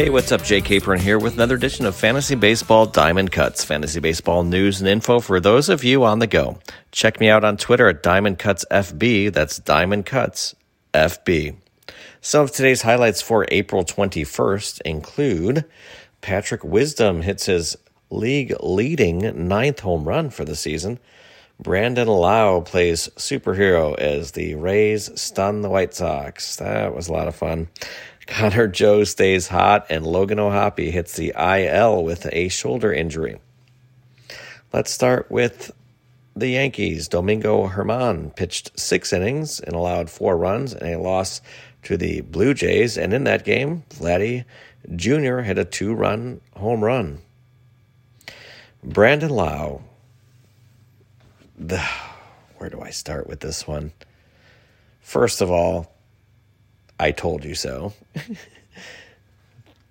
Hey, what's up? Jay Capron here with another edition of Fantasy Baseball Diamond Cuts, fantasy baseball news and info for those of you on the go. Check me out on Twitter at Diamond Cuts FB. That's Diamond Cuts FB. Some of today's highlights for April 21st include Patrick Wisdom hits his league leading ninth home run for the season. Brandon Lowe plays superhero as the Rays stun the White Sox. That was a lot of fun. Connor Joe stays hot, and Logan O'Hoppe hits the IL with a shoulder injury. Let's start with the Yankees. Domingo Germán pitched six innings and allowed four runs and a loss to the Blue Jays. And in that game, Vladdy Jr. hit a two run home run. Brandon Lowe. The, where do I start with this one? First of all, I told you so.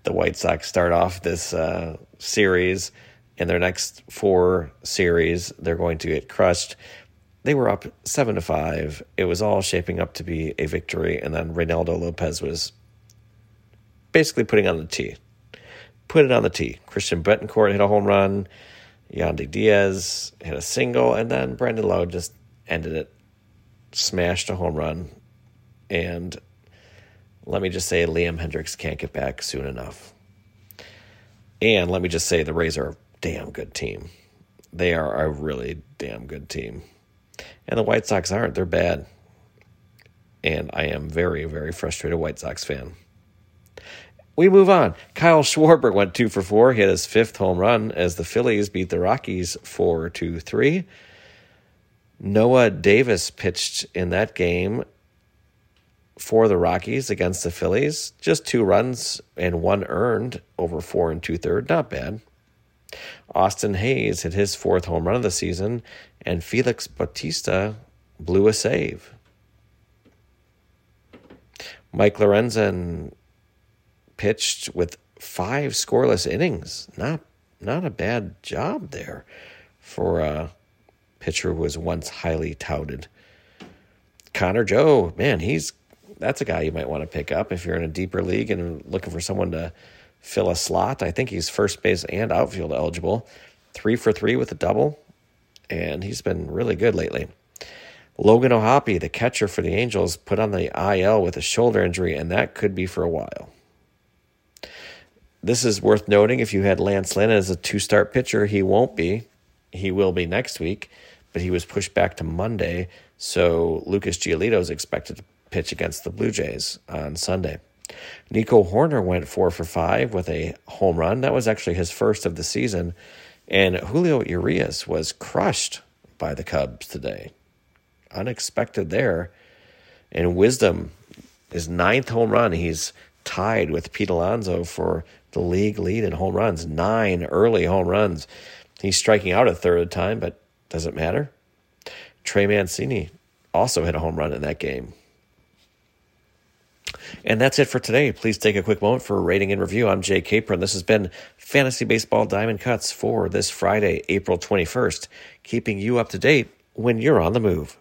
the White Sox start off this uh, series. In their next four series, they're going to get crushed. They were up seven to five. It was all shaping up to be a victory, and then Reynaldo Lopez was basically putting on the tee. Put it on the tee. Christian Bethancourt hit a home run. Yandy Diaz hit a single, and then Brandon Lowe just ended it, smashed a home run, and let me just say Liam Hendriks can't get back soon enough. And let me just say the Rays are a damn good team. They are a really damn good team. And the White Sox aren't. They're bad. And I am very, very frustrated White Sox fan. We move on. Kyle Schwarber went two for four, hit his fifth home run as the Phillies beat the Rockies 4 to 3. Noah Davis pitched in that game for the Rockies against the Phillies. Just two runs and one earned over four and two third. Not bad. Austin Hays hit his fourth home run of the season, and Felix Bautista blew a save. Mike Lorenzen pitched with five scoreless innings. Not not a bad job there for a pitcher who was once highly touted. Connor Joe, man, he's that's a guy you might want to pick up if you're in a deeper league and looking for someone to fill a slot. I think he's first base and outfield eligible. Three for three with a double, and he's been really good lately. Logan O'Hoppe, the catcher for the Angels, put on the IL with a shoulder injury, and that could be for a while. This is worth noting if you had Lance Lynn as a two start pitcher, he won't be. He will be next week, but he was pushed back to Monday. So Lucas Giolito is expected to pitch against the Blue Jays on Sunday. Nico Hoerner went four for five with a home run. That was actually his first of the season. And Julio Urias was crushed by the Cubs today. Unexpected there. And Wisdom, his ninth home run, he's tied with Pete Alonso for the league lead in home runs. Nine early home runs. He's striking out a third time, but does it matter. Trey Mancini also hit a home run in that game. And that's it for today. Please take a quick moment for a rating and review. I'm Jay Capron. This has been Fantasy Baseball Diamond Cuts for this Friday, April 21st, keeping you up to date when you're on the move.